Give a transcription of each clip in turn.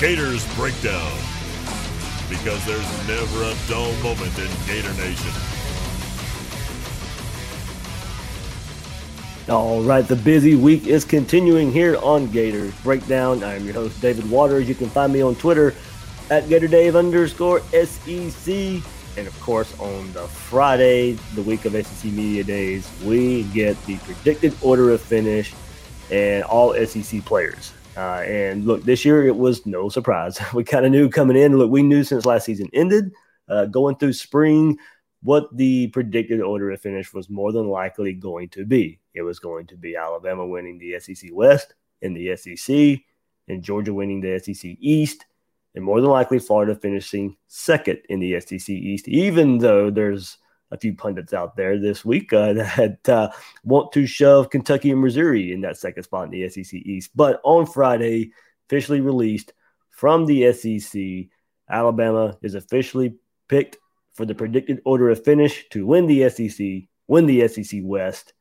Gators Breakdown. Because there's never a dull moment in Gator Nation. All right, the busy week is continuing here on Gators Breakdown. I'm your host, David Waters. You can find me on Twitter at GatorDave underscore SEC. And of course, on the Friday, the week of SEC Media Days, we get the predicted order of finish and all SEC players. Uh, and look, this year it was no surprise. We kind of knew coming in. Look, we knew since last season ended, uh, going through spring, what the predicted order of finish was more than likely going to be. It was going to be Alabama winning the SEC West and the SEC, and Georgia winning the SEC East, and more than likely Florida finishing second in the SEC East, even though there's a few pundits out there this week uh, that uh, want to shove Kentucky and Missouri in that second spot in the SEC East. But on Friday, officially released from the SEC, Alabama is officially picked for the predicted order of finish to win the SEC, win the SEC West.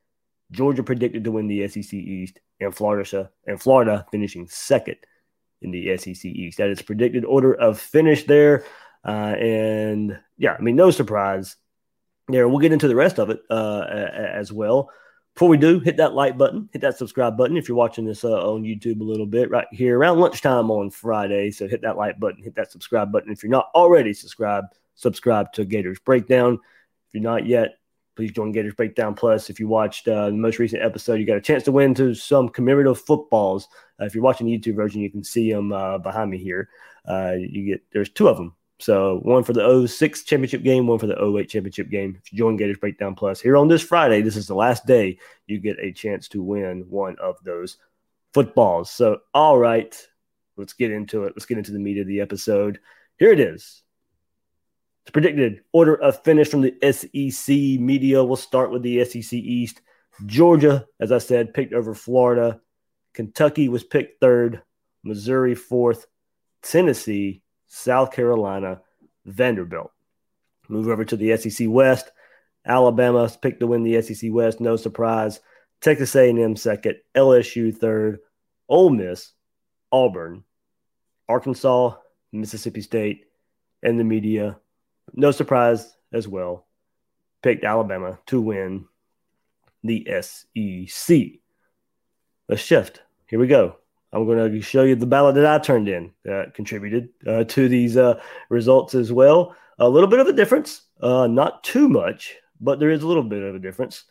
Georgia predicted to win the SEC East, and Florida and Florida finishing second in the SEC East. That is predicted order of finish there. Uh, and yeah, I mean, no surprise there. We'll get into the rest of it uh, as well. Before we do, hit that like button, hit that subscribe button if you're watching this uh, on YouTube a little bit right here around lunchtime on Friday. So hit that like button, hit that subscribe button. If you're not already subscribed, subscribe to Gators Breakdown. If you're not yet, please join Gators Breakdown Plus. If you watched uh, the most recent episode, you got a chance to win to some commemorative footballs. Uh, if you're watching the YouTube version, you can see them uh, behind me here. Uh, you get there's two of them so one for the 06 championship game, one for the 08 championship game. If you join Gators Breakdown Plus here on this Friday, this is the last day you get a chance to win one of those footballs. So, all right, let's get into it. Let's get into the meat of the episode. Here it is. It's predicted order of finish from the SEC media. We'll start with the SEC East. Georgia, as I said, picked over Florida. Kentucky was picked third. Missouri fourth. Tennessee South Carolina, Vanderbilt. Move over to the SEC West. Alabama picked to win the SEC West, no surprise. Texas A&M second, LSU third, Ole Miss, Auburn, Arkansas, Mississippi State, and the media, no surprise as well, picked Alabama to win the SEC. Let's shift. Here we go. I'm going to show you the ballot that I turned in that contributed uh, to these uh, results as well. A little bit of a difference, uh, not too much, but there is a little bit of a difference.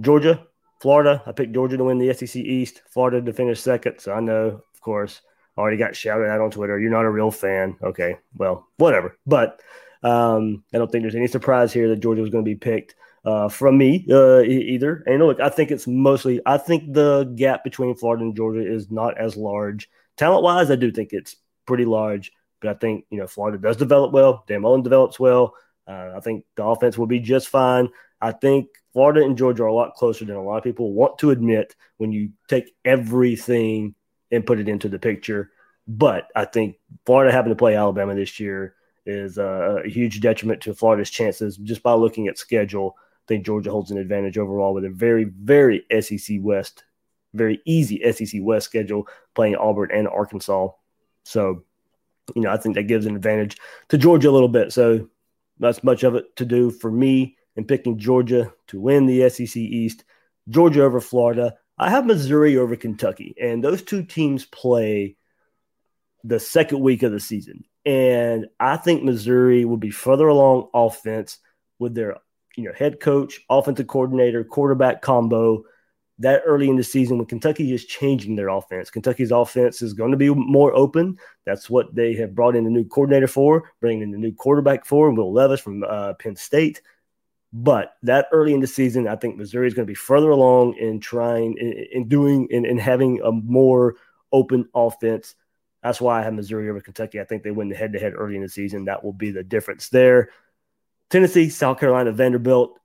Georgia, Florida. I picked Georgia to win the SEC East, Florida to finish second. So I know, of course, I already got shouted out on Twitter. You're not a real fan. Okay, well, whatever. But um, I don't think there's any surprise here that Georgia was going to be picked uh, from me uh, either. And look, I think it's mostly, I think the gap between Florida and Georgia is not as large. Talent wise, I do think it's pretty large, but I think, you know, Florida does develop well. Dan Mullen develops well. Uh, I think the offense will be just fine. I think Florida and Georgia are a lot closer than a lot of people want to admit when you take everything and put it into the picture. But I think Florida having to play Alabama this year is a, a huge detriment to Florida's chances just by looking at schedule I think Georgia holds an advantage overall with a very, very SEC West, very easy SEC West schedule playing Auburn and Arkansas. So, you know, I think that gives an advantage to Georgia a little bit. So, that's much of it to do for me in picking Georgia to win the SEC East. Georgia over Florida. I have Missouri over Kentucky, and those two teams play the second week of the season. And I think Missouri will be further along offense with their you know head coach, offensive coordinator, quarterback combo that early in the season when Kentucky is changing their offense. Kentucky's offense is going to be more open. That's what they have brought in a new coordinator for, bringing in a new quarterback for, Will Levis from uh, Penn State. But that early in the season, I think Missouri is going to be further along in trying in, in doing in, in having a more open offense. That's why I have Missouri over Kentucky. I think they win the head to head early in the season. That will be the difference there. Tennessee, South Carolina, Vanderbilt.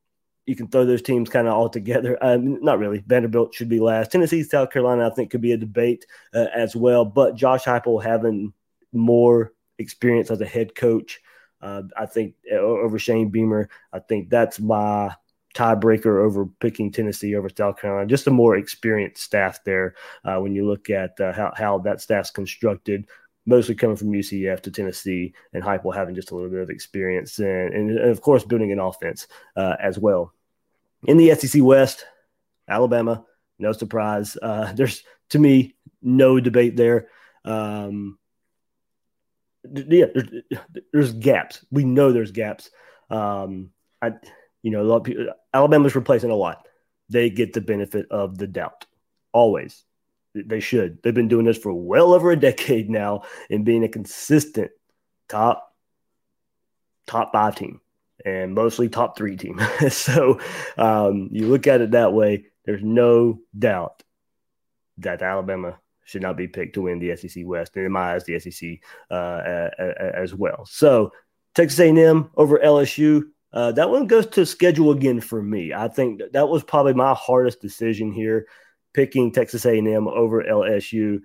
You can throw those teams kind of all together. Um, not really. Vanderbilt should be last. Tennessee, South Carolina, I think could be a debate uh, as well. But Josh Heupel having more experience as a head coach uh, I think uh, over Shane Beamer, I think that's my tiebreaker over picking Tennessee over South Carolina. Just a more experienced staff there uh, when you look at uh, how, how that staff's constructed, mostly coming from UCF to Tennessee, and Heupel having just a little bit of experience, and, and, and of course, building an offense uh, as well. In the SEC West, Alabama, no surprise. Uh, there's, to me, no debate there. Um, yeah, there's, there's, gaps. We know there's gaps. Um, I, you know, a lot of people, Alabama's replacing a lot. They get the benefit of the doubt. Always, they should. They've been doing this for well over a decade now, and being a consistent top top five team and mostly top three team. so um, you look at it that way. There's no doubt that Alabama should not be picked to win the SEC West, and in my eyes, the SEC uh, as well. So Texas A&M over LSU. Uh, that one goes to schedule again for me. I think that, that was probably my hardest decision here, picking Texas A&M over LSU.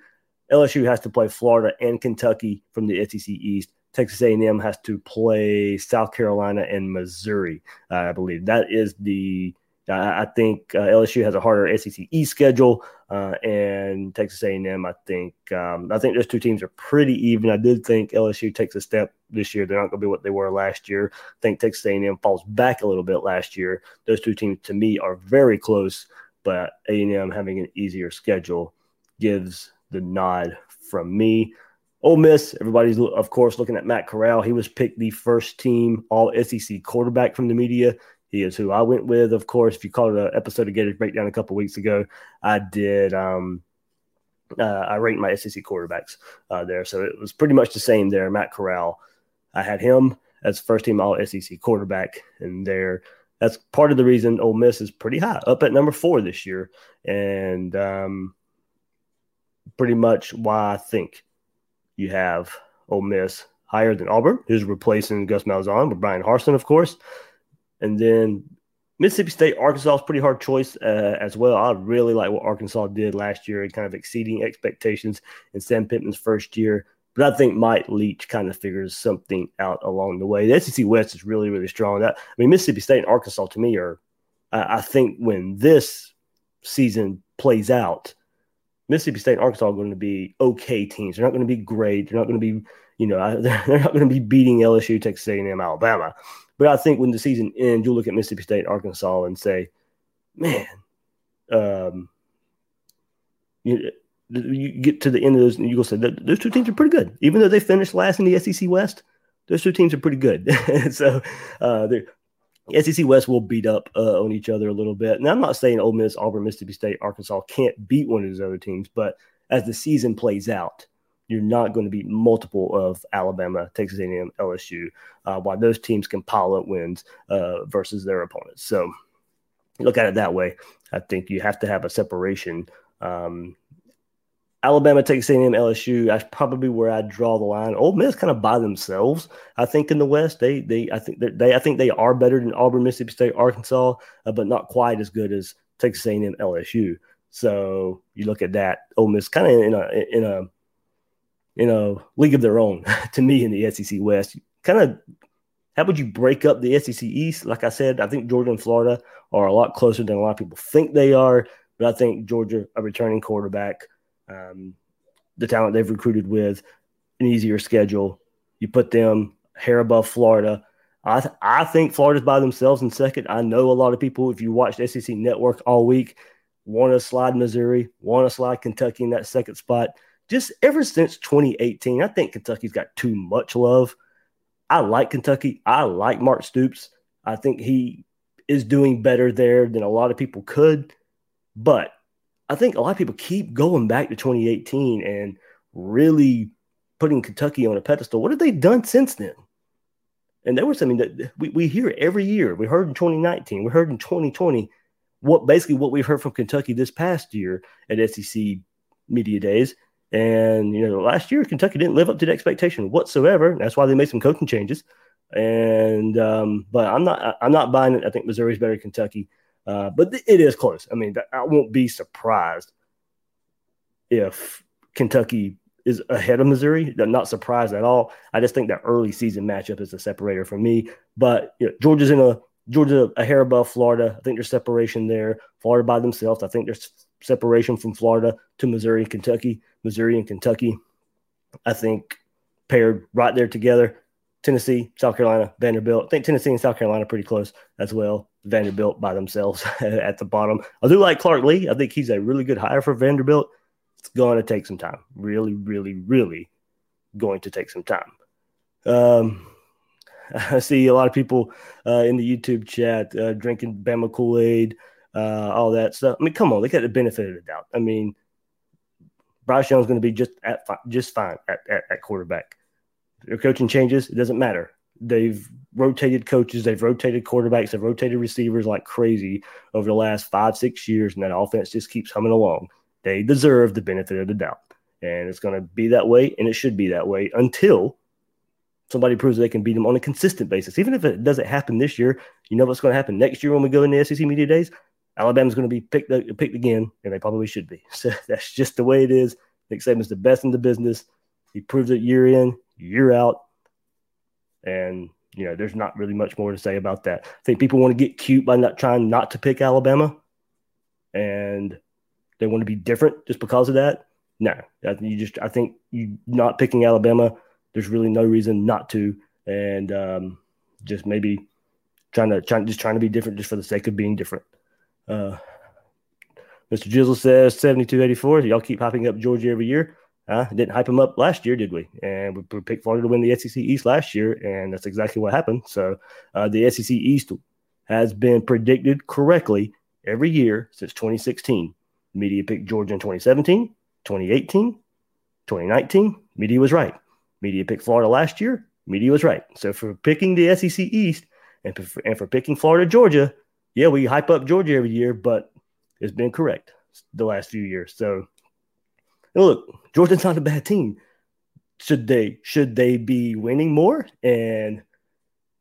LSU has to play Florida and Kentucky from the SEC East. Texas A&M has to play South Carolina and Missouri. Uh, I believe that is the I, think uh, LSU has a harder SEC East schedule, uh, and Texas A&M. I think um, I think those two teams are pretty even. I did think LSU takes a step this year. They're not going to be what they were last year. I think Texas A&M falls back a little bit last year. Those two teams to me are very close, but A&M having an easier schedule gives the nod from me. Ole Miss, everybody's of course looking at Matt Corral. He was picked the first team All SEC quarterback from the media he is who I went with. Of course, if you called an episode of Gators Breakdown a couple weeks ago, I did. Um, uh, I ranked my SEC quarterbacks uh, there, so it was pretty much the same there. Matt Corral, I had him as first team All SEC quarterback, and there. That's part of the reason Ole Miss is pretty high, up at number four this year, and um, pretty much why I think you have Ole Miss higher than Auburn, who's replacing Gus Malzahn with Bryan Harsin, of course. And then Mississippi State, Arkansas is pretty hard choice uh, as well. I really like what Arkansas did last year and kind of exceeding expectations in Sam Pittman's first year. But I think Mike Leach kind of figures something out along the way. The SEC West is really, really strong. That I mean, Mississippi State and Arkansas to me are, I, I think, when this season plays out, Mississippi State and Arkansas are going to be okay teams. They're not going to be great. They're not going to be, you know, they're, they're not going to be beating LSU, Texas A&M, Alabama. But I think when the season ends, you'll look at Mississippi State, and Arkansas, and say, man, um, you, you get to the end of those, and you'll say those two teams are pretty good, even though they finished last in the SEC West. Those two teams are pretty good. so uh, the SEC West will beat up uh, on each other a little bit. And I'm not saying Ole Miss, Auburn, Mississippi State, Arkansas can't beat one of those other teams, but as the season plays out, you're not going to beat multiple of Alabama, Texas A&M, LSU, uh, while those teams can pile up wins uh, versus their opponents. So look at it that way. I think you have to have a separation. Um, Alabama, Texas A&M, LSU. That's probably where I draw the line. Ole Miss kind of by themselves. I think in the West, they they I think they I think they are better than Auburn, Mississippi State, Arkansas, uh, but not quite as good as Texas A&M, LSU. So you look at that. Ole Miss kind of in a in a you know, league of their own to me in the SEC West. Kind of, how would you break up the SEC East? Like I said, I think Georgia and Florida are a lot closer than a lot of people think they are. But I think Georgia, a returning quarterback, um, the talent they've recruited with, an easier schedule. You put them hair above Florida. I th- I think Florida's by themselves in second. I know a lot of people. If you watched SEC Network all week, want to slide Missouri, want to slide Kentucky in that second spot. Just ever since 2018, I think Kentucky's got too much love. I like Kentucky. I like Mark Stoops. I think he is doing better there than a lot of people could. But I think a lot of people keep going back to 2018 and really putting Kentucky on a pedestal. What have they done since then? And there was something that we, we hear every year. We heard in 2019, we heard in 2020, what basically what we've heard from Kentucky this past year at SEC media days. And you know, last year Kentucky didn't live up to the expectation whatsoever. That's why they made some coaching changes. And um, but I'm not I'm not buying it. I think Missouri's better than Kentucky. Uh, but it is close. I mean, I won't be surprised if Kentucky is ahead of Missouri. I'm not surprised at all. I just think that early season matchup is a separator for me. But you know, Georgia's in a Georgia a hair above Florida. I think there's separation there. Florida by themselves. I think there's separation from Florida to Missouri and Kentucky. Missouri and Kentucky. I think paired right there together. Tennessee, South Carolina, Vanderbilt. I think Tennessee and South Carolina are pretty close as well. Vanderbilt by themselves at the bottom. I do like Clark Lea. I think he's a really good hire for Vanderbilt. It's going to take some time. Really, really, really going to take some time. Um, I see a lot of people uh, in the YouTube chat uh, drinking Bama Kool Aid, uh, all that stuff. I mean, come on, they got the benefit of the doubt. I mean, Bryce Young's going to be just at just fine at, at, at quarterback. Their coaching changes, it doesn't matter. They've rotated coaches, they've rotated quarterbacks, they've rotated receivers like crazy over the last five, six years, and that offense just keeps humming along. They deserve the benefit of the doubt. And it's going to be that way, and it should be that way until somebody proves they can beat them on a consistent basis. Even if it doesn't happen this year, you know what's going to happen next year when we go into SEC media days. Alabama's going to be picked uh, picked again, and they probably should be. So that's just the way it is. Nick Saban's the best in the business. He proves it year in, year out, and you know there's not really much more to say about that. I think people want to get cute by not trying not to pick Alabama, and they want to be different just because of that. No, you just I think you not picking Alabama there's really no reason not to, and um, just maybe trying to trying just trying to be different just for the sake of being different. Uh, Mr. Jizzle says 7284. Y'all keep hyping up Georgia every year. Uh, didn't hype them up last year, did we? And we, we picked Florida to win the SEC East last year, and that's exactly what happened. So uh, the SEC East has been predicted correctly every year since 2016. Media picked Georgia in 2017, 2018, 2019. Media was right. Media picked Florida last year. Media was right. So for picking the SEC East and for, and for picking Florida, Georgia, yeah, we hype up Georgia every year, but it's been correct the last few years. So look, Georgia's not a bad team. Should they should they be winning more and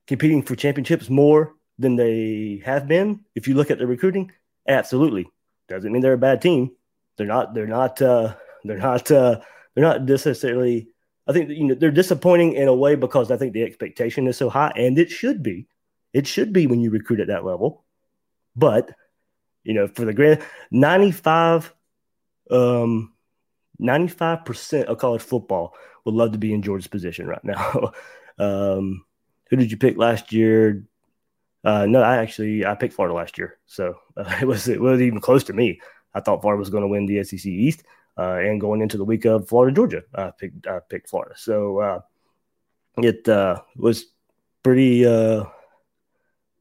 competing for championships more than they have been? If you look at the recruiting, absolutely. Doesn't mean they're a bad team. They're not. They're not. Uh, they're not. Uh, they're not necessarily I think you know they're disappointing in a way because I think the expectation is so high, and it should be. It should be when you recruit at that level. But you know, for the grand 95 um 95% of college football would love to be in Georgia's position right now. um, who did you pick last year? Uh, no, I actually I picked Florida last year, so uh, it was it wasn't even close to me. I thought Florida was going to win the SEC East uh, and going into the week of Florida Georgia, I picked I picked Florida. So uh, it uh, was pretty uh,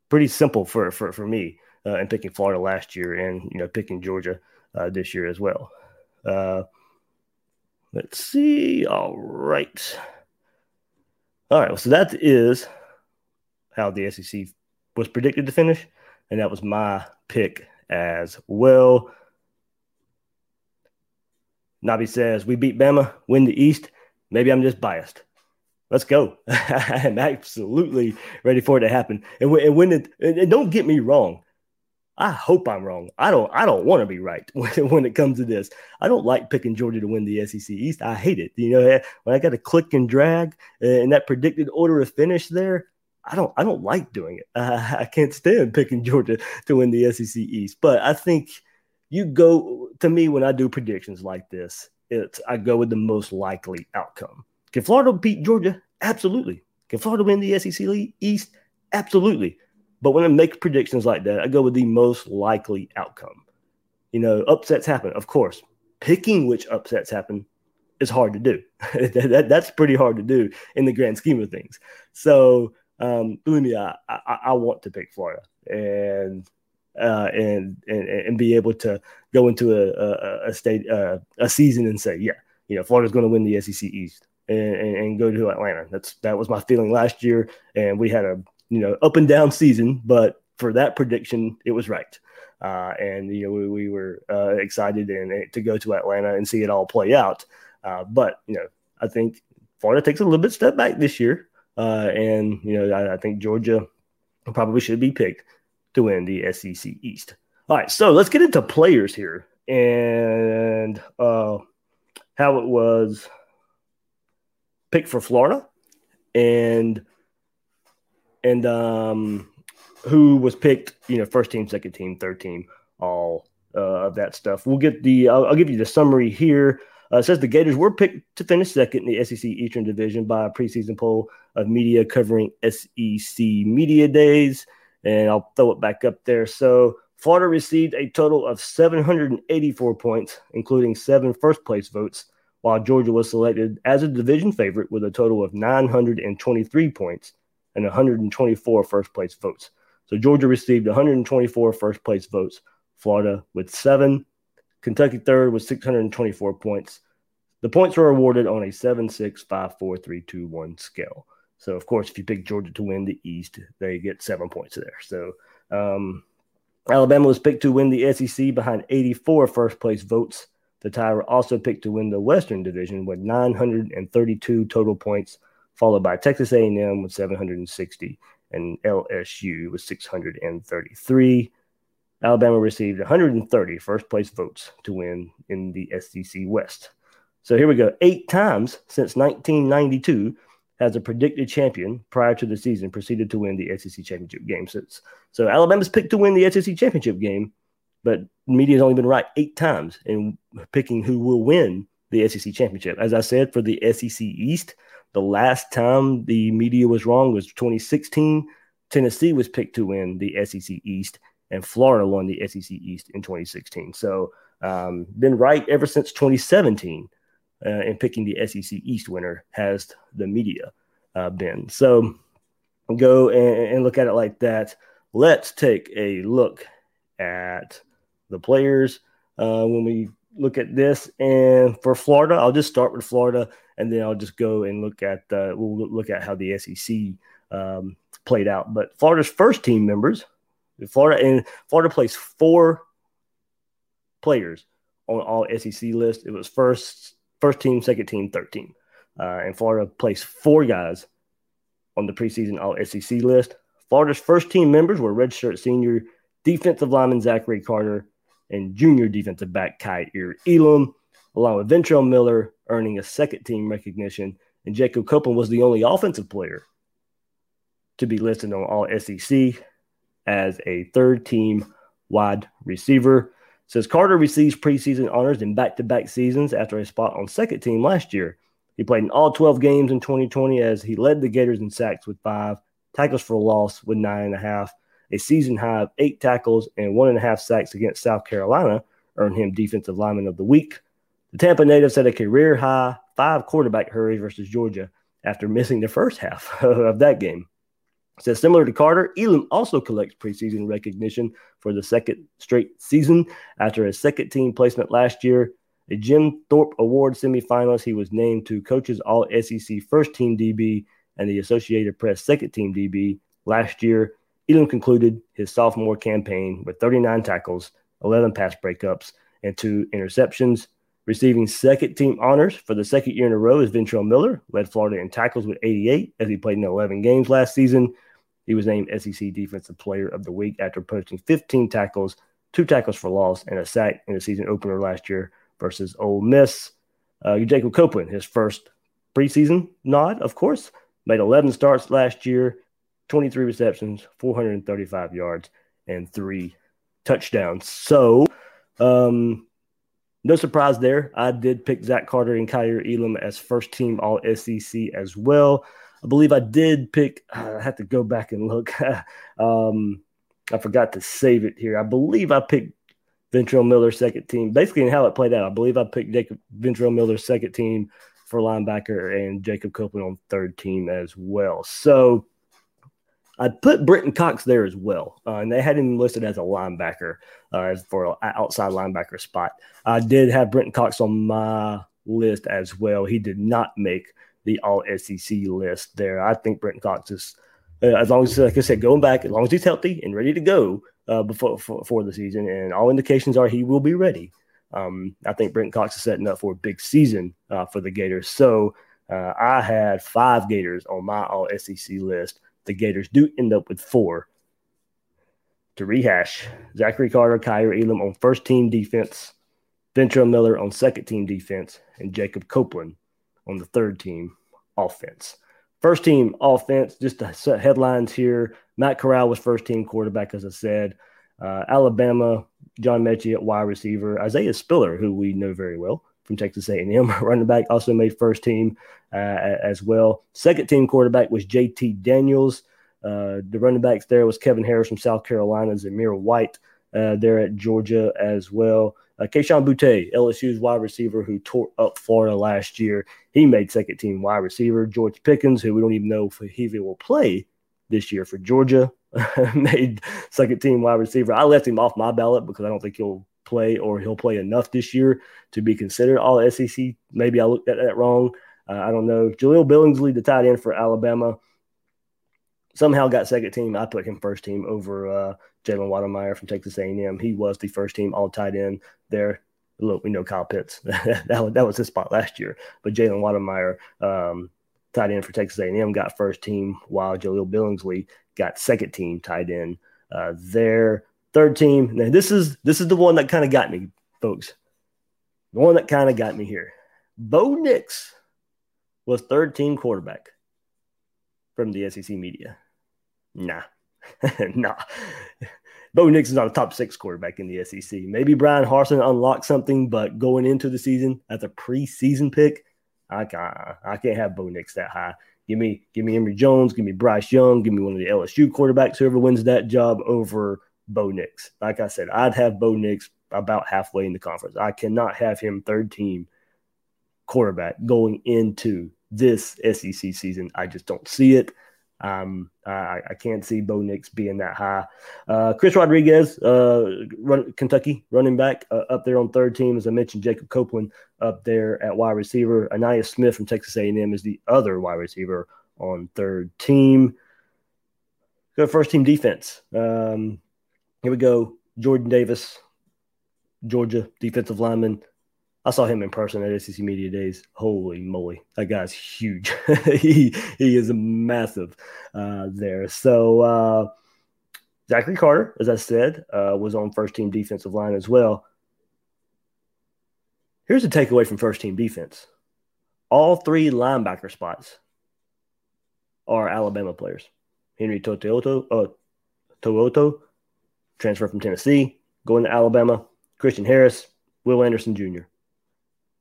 pretty simple for for for me in picking Florida last year, and you know picking Georgia this year as well. Let's see. All right. All right. So that is how the SEC was predicted to finish, and that was my pick as well. Nabi says, We beat Bama, win the East. Maybe I'm just biased. Let's go. I'm absolutely ready for it to happen. And and when it, and don't get me wrong, I hope I'm wrong. I don't. I don't want to be right when, when it comes to this. I don't like picking Georgia to win the SEC East. I hate it. You know, when I got to click and drag in that predicted order of finish there, I don't. I don't like doing it. Uh, I can't stand picking Georgia to win the SEC East. But I think you go to me when I do predictions like this, it's I go with the most likely outcome. Can Florida beat Georgia? Absolutely. Can Florida win the SEC East? Absolutely. But when I make predictions like that, I go with the most likely outcome. You know, upsets happen, of course. Picking which upsets happen is hard to do. that, that's pretty hard to do in the grand scheme of things. So, um, believe me, I, I, I want to pick Florida and uh, and, and and be able to go into a a, a state uh, a season and say, yeah, you know, Florida's going to win the SEC East and, and, and, go to Atlanta. That's that was my feeling last year, and we had a you know up and down season, but for that prediction, it was right. Uh, and you know we, we were uh, excited and to go to Atlanta and see it all play out. Uh, but you know I think Florida takes a little bit step back this year, uh, and you know I, I think Georgia probably should be picked to win the SEC East. All right, so let's get into players here and uh, how it was picked for Florida and and um, who was picked, you know, first team, second team, third team, all uh, of that stuff. We'll get the, I'll, I'll give you the summary here. Uh, says the Gators were picked to finish second in the SEC Eastern Division by a preseason poll of media covering SEC Media Days. And I'll throw it back up there. So Florida received a total of 784 points, including seven first place votes, while Georgia was selected as a division favorite with a total of 923 points and 124 first place votes. So Georgia received 124 first place votes, Florida with seven, Kentucky third with 624 points. The points were awarded on a 7 6 5 4 3 2 1 scale. So, of course, if you pick Georgia to win the East, they get seven points there. So, um, Alabama was picked to win the SEC behind 84 first place votes. The Tide also picked to win the Western Division with 932 total points, followed by Texas A&M with 760 and LSU with 633. Alabama received 130 first place votes to win in the SEC West. So here we go. Eight times since 1992 has a predicted champion prior to the season proceeded to win the SEC championship game. Since so Alabama's picked to win the SEC championship game, but media's only been right eight times in picking who will win the SEC championship. As I said, for the SEC East, the last time the media was wrong was 2016. Tennessee was picked to win the SEC East, and Florida won the SEC East in 2016. So, um, been right ever since 2017 uh, in picking the SEC East winner has the media uh, been. So, go and, and look at it like that. Let's take a look at the players uh, when we look at this. And for Florida, I'll just start with Florida, and then I'll just go and look at uh, we'll look at how the SEC um, played out. But Florida's first team members, Florida and Florida placed four players on all SEC lists. It was first first team, second team, third team, uh, and Florida placed four guys on the preseason all SEC list. Florida's first team members were redshirt senior defensive lineman Zachary Carter and junior defensive back Kaiir Elam, along with Ventrell Miller earning a second team recognition. And Jacob Copeland was the only offensive player to be listed on all SEC as a third team wide receiver. Says Carter receives preseason honors in back to back seasons after a spot on second team last year. He played in all 12 games in 2020 as he led the Gators in sacks with five, tackles for loss with nine and a half, a season high of eight tackles and one and a half sacks against South Carolina, earned him Defensive Lineman of the Week. The Tampa native set a career high five quarterback hurries versus Georgia after missing the first half of that game. says similar to Carter, Elam also collects preseason recognition for the second straight season after a second team placement last year. A Jim Thorpe Award semifinalist, he was named to Coaches All SEC First Team DB and the Associated Press Second Team DB last year. Elam concluded his sophomore campaign with 39 tackles, 11 pass breakups, and two interceptions. Receiving second team honors for the second year in a row is Ventrell Miller, led Florida in tackles with 88 as he played in 11 games last season. He was named SEC Defensive Player of the Week after posting 15 tackles, two tackles for loss, and a sack in the season opener last year versus Ole Miss. Uh, Jacob Copeland, his first preseason nod, of course, made 11 starts last year, 23 receptions, 435 yards, and three touchdowns. So, um, no surprise there. I did pick Zach Carter and Kaiir Elam as first team All SEC as well. I believe I did pick. I have to go back and look. um, I forgot to save it here. I believe I picked Ventrell Miller second team. Basically, in how it played out, I believe I picked Jacob Ventrell Miller second team for linebacker and Jacob Copeland on third team as well. So I put Brenton Cox there as well, uh, and they had him listed as a linebacker uh, for an outside linebacker spot. I did have Brenton Cox on my list as well. He did not make the All SEC list there. I think Brenton Cox is, uh, as long as like I said, going back, as long as he's healthy and ready to go uh, before for, for, the season, and all indications are he will be ready. Um, I think Brenton Cox is setting up for a big season uh, for the Gators. So uh, I had five Gators on my All SEC list the Gators do end up with four. To rehash, Zachary Carter, Kaiir Elam on first team defense, Ventrell Miller on second team defense, and Jacob Copeland on the third team offense. First team offense, just to set headlines here. Matt Corral was first team quarterback, as I said. Uh, Alabama, John Metchie at wide receiver. Isaiah Spiller, who we know very well, from Texas A&M. Running back also made first team uh, as well. Second team quarterback was J.T. Daniels. Uh, the running backs there was Kevin Harris from South Carolina, Zamir White uh, there at Georgia as well. Uh, Kayshon Boutte, LSU's wide receiver who tore up Florida last year, he made second team wide receiver. George Pickens, who we don't even know if he will play this year for Georgia, made second team wide receiver. I left him off my ballot because I don't think he'll play or he'll play enough this year to be considered all SEC. Maybe I looked at that wrong. Uh, I don't know. Jahleel Billingsley, the tight end for Alabama, somehow got second team. I put him first team over uh, Jalen Wydermyer from Texas A&M. He was the first team all tight end there. Look, we know Kyle Pitts. that, that was his spot last year. But Jalen Wydermyer, um, tight end for Texas A&M, got first team, while Jahleel Billingsley got second team tight end uh, there. Third team. Now this is this is the one that kind of got me, folks. The one that kind of got me here. Bo Nix was third team quarterback from the SEC media. Nah, nah. Bo Nix is not a top six quarterback in the SEC. Maybe Bryan Harsin unlocked something, but going into the season as a preseason pick, I can't, I can't have Bo Nix that high. Give me, give me Emory Jones, give me Bryce Young, give me one of the LSU quarterbacks, whoever wins that job over Bo Nix. Like I said, I'd have Bo Nix about halfway in the conference. I cannot have him third team quarterback going into this SEC season. I just don't see it. Um, I, I, can't see Bo Nix being that high. Uh, Chris Rodriguez, uh, run, Kentucky running back, uh, up there on third team. As I mentioned, Jacob Copeland up there at wide receiver. Ainias Smith from Texas A&M is the other wide receiver on third team. Go first team defense. Um, here we go. Jordan Davis, Georgia defensive lineman. I saw him in person at SEC Media Days. Holy moly, that guy's huge. he he is massive uh, there. So uh, Zachary Carter, as I said, uh, was on first team defensive line as well. Here's a takeaway from first team defense: all three linebacker spots are Alabama players. Henry To'oTo'o, uh, transfer from Tennessee, going to Alabama. Christian Harris, Will Anderson Jr.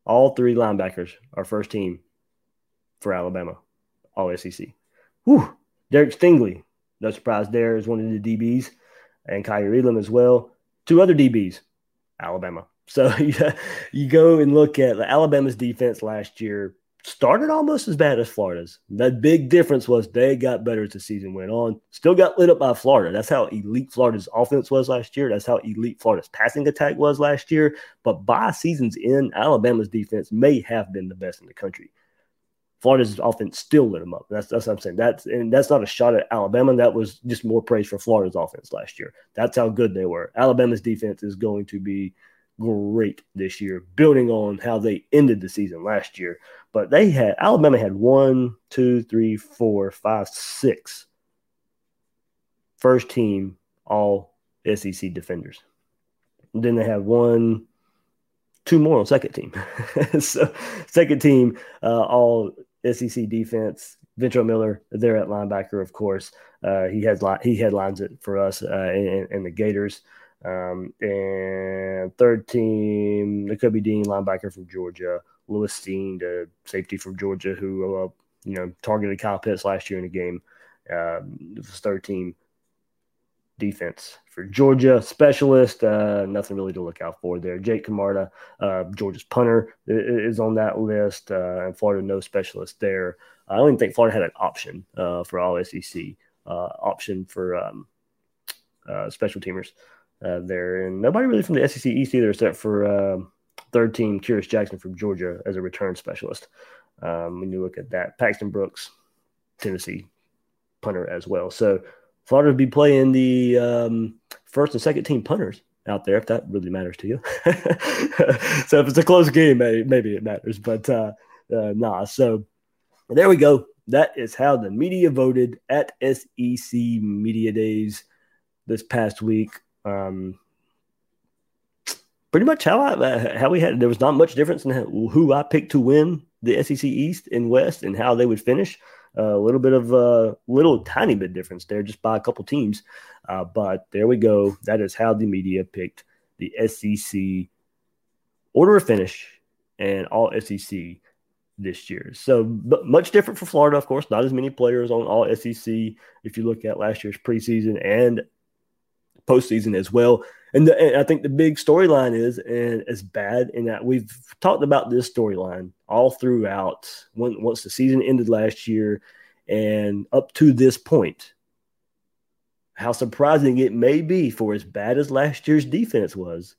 All three linebackers are first team for Alabama, all SEC. Whew. Derek Stingley, no surprise there, is one of the DBs, and Kaiir Elam as well. Two other DBs, Alabama. So you go and look at Alabama's defense last year started almost as bad as Florida's. The big difference was they got better as the season went on. Still got lit up by Florida. That's how elite Florida's offense was last year. That's how elite Florida's passing attack was last year. But by season's end, Alabama's defense may have been the best in the country. Florida's offense still lit them up. That's that's what I'm saying. That's and that's not a shot at Alabama. That was just more praise for Florida's offense last year. That's how good they were. Alabama's defense is going to be great this year, building on how they ended the season last year. But they had Alabama had one, two, three, four, five, six first team all SEC defenders. And then they have one, two more on second team. so second team uh, all SEC defense. Ventrell Miller there at linebacker, of course. Uh, he has he headlines it for us uh, in, in the Gators. Um, and third team, Nakobe Dean, linebacker from Georgia. Lewis Cine, the safety from Georgia, who uh, you know targeted Kyle Pitts last year in a game. Um, it third team. defense. For Georgia, specialist, uh, nothing really to look out for there. Jake Camarda, uh, Georgia's punter, is on that list, uh, and Florida, no specialist there. I don't even think Florida had an option uh, for all SEC, uh, option for um, uh, special teamers there. And nobody really from the SEC East either, except for um, third team, Kearis Jackson from Georgia as a return specialist. Um, when you look at that, Paxton Brooks, Tennessee punter as well. So Florida would be playing the um, first and second team punters out there, if that really matters to you. so if it's a close game, maybe, maybe it matters, but uh, uh, nah. So there we go. That is how the media voted at SEC Media Days this past week. Um, pretty much how I how we had there was not much difference in who I picked to win the SEC East and West and how they would finish. Uh, a little bit of a uh, little tiny bit difference there, just by a couple teams. Uh, but there we go. That is how the media picked the SEC order of finish and all SEC this year. So much different for Florida, of course. Not as many players on all SEC. If you look at last year's preseason and postseason as well. And, the, and I think the big storyline is, and as bad in that we've talked about this storyline all throughout when, once the season ended last year and up to this point. How surprising it may be for as bad as last year's defense was,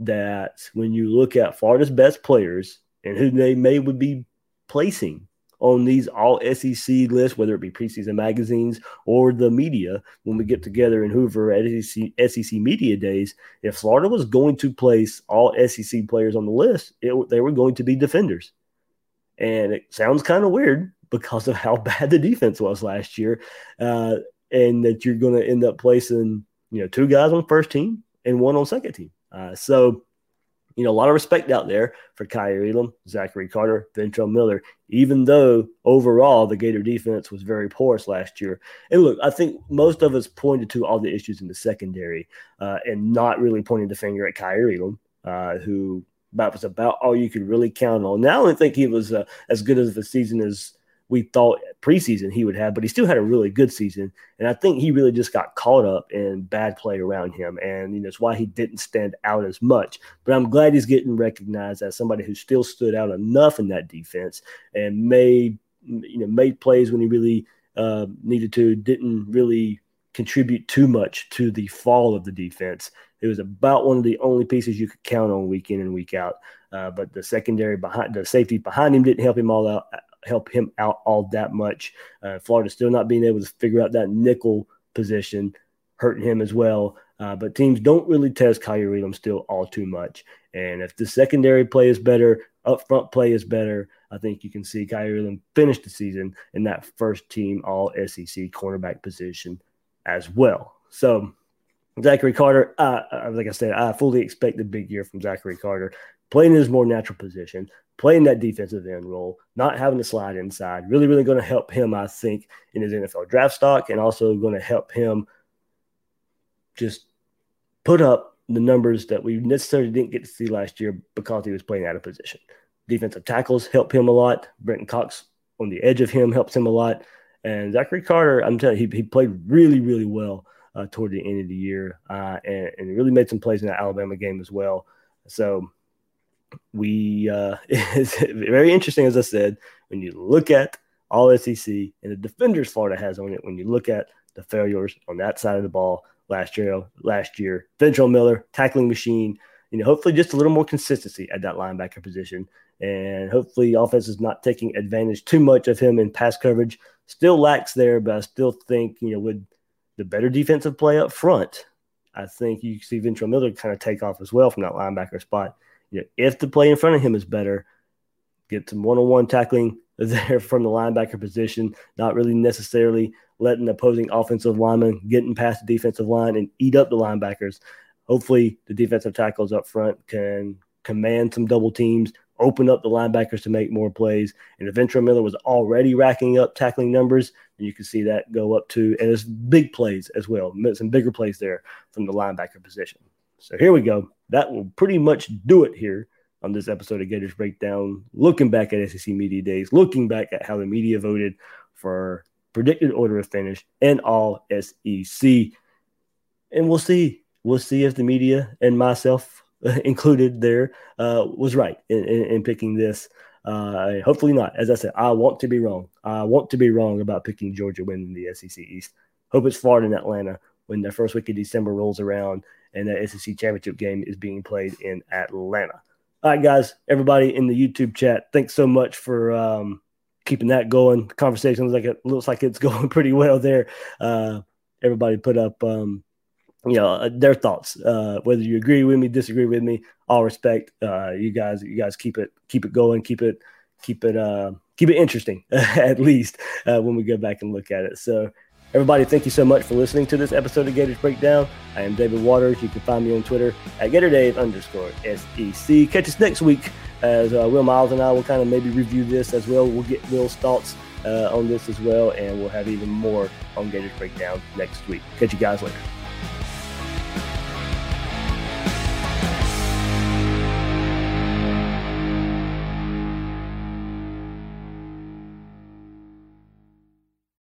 that when you look at Florida's best players and who they may would be placing on these all SEC lists, whether it be preseason magazines or the media, when we get together in Hoover at SEC, SEC Media Days, if Florida was going to place all SEC players on the list, it, they were going to be defenders. And it sounds kind of weird because of how bad the defense was last year, uh, and that you're going to end up placing you know two guys on first team and one on second team. Uh, so you know, a lot of respect out there for Kaiir Elam, Zachary Carter, Ventrell Miller, even though overall the Gator defense was very porous last year. And look, I think most of us pointed to all the issues in the secondary uh, and not really pointing the finger at Kaiir Elam, uh, who that was about all you could really count on. Now, I don't think he was uh, as good as the season as we thought preseason he would have, but he still had a really good season. And I think he really just got caught up in bad play around him. And you know, that's why he didn't stand out as much. But I'm glad he's getting recognized as somebody who still stood out enough in that defense and made you know made plays when he really uh, needed to, didn't really contribute too much to the fall of the defense. It was about one of the only pieces you could count on week in and week out. Uh, but the secondary behind the safety behind him didn't help him all out help him out all that much. Uh, Florida still not being able to figure out that nickel position, hurting him as well. Uh, but teams don't really test Kaiir Elam still all too much. And if the secondary play is better, up front play is better, I think you can see Kaiir Elam finish the season in that first team all SEC cornerback position as well. So Zachary Carter, uh, like I said, I fully expect a big year from Zachary Carter, playing in his more natural position, playing that defensive end role, not having to slide inside, really, really going to help him, I think, in his NFL draft stock and also going to help him just put up the numbers that we necessarily didn't get to see last year because he was playing out of position. Defensive tackles help him a lot. Brenton Cox on the edge of him helps him a lot. And Zachary Carter, I'm telling you, he, he played really, really well uh, toward the end of the year uh, and, and really made some plays in that Alabama game as well. So we uh, it's very interesting, as I said, when you look at all SEC and the defenders Florida has on it. When you look at the failures on that side of the ball last year, last year, Ventrell Miller tackling machine. You know, hopefully just a little more consistency at that linebacker position, and hopefully offense is not taking advantage too much of him in pass coverage. Still lacks there, but I still think you know with the better defensive play up front, I think you see Ventrell Miller kind of take off as well from that linebacker spot you know, if the play in front of him is better, get some one-on-one tackling there from the linebacker position, not really necessarily letting opposing offensive lineman getting past the defensive line and eat up the linebackers. Hopefully, the defensive tackles up front can command some double teams, open up the linebackers to make more plays. And if Ventrell Miller was already racking up tackling numbers, you can see that go up to, and it's big plays as well, some bigger plays there from the linebacker position. So here we go. That will pretty much do it here on this episode of Gators Breakdown. Looking back at SEC Media Days, looking back at how the media voted for predicted order of finish and all SEC. and we'll see. We'll see if the media and myself included there uh, was right in, in, in picking this. Uh, hopefully not. As I said, I want to be wrong. I want to be wrong about picking Georgia winning the SEC East. Hope it's Florida and Atlanta when the first week of December rolls around and the SEC championship game is being played in Atlanta. All right, guys, everybody in the YouTube chat, thanks so much for um, keeping that going. Conversation looks like it looks like it's going pretty well there. Uh, everybody put up, um, you know, uh, their thoughts. Uh, whether you agree with me, disagree with me, all respect. Uh, you guys, you guys keep it, keep it going, keep it, keep it, uh, keep it interesting at least uh, when we go back and look at it. So. Everybody, thank you so much for listening to this episode of Gators Breakdown. I am David Waters. You can find me on Twitter at GatorDave underscore SEC. Catch us next week as uh, Will Miles and I will kind of maybe review this as well. We'll get Will's thoughts on this as well, and we'll have even more on Gators Breakdown next week. Catch you guys later.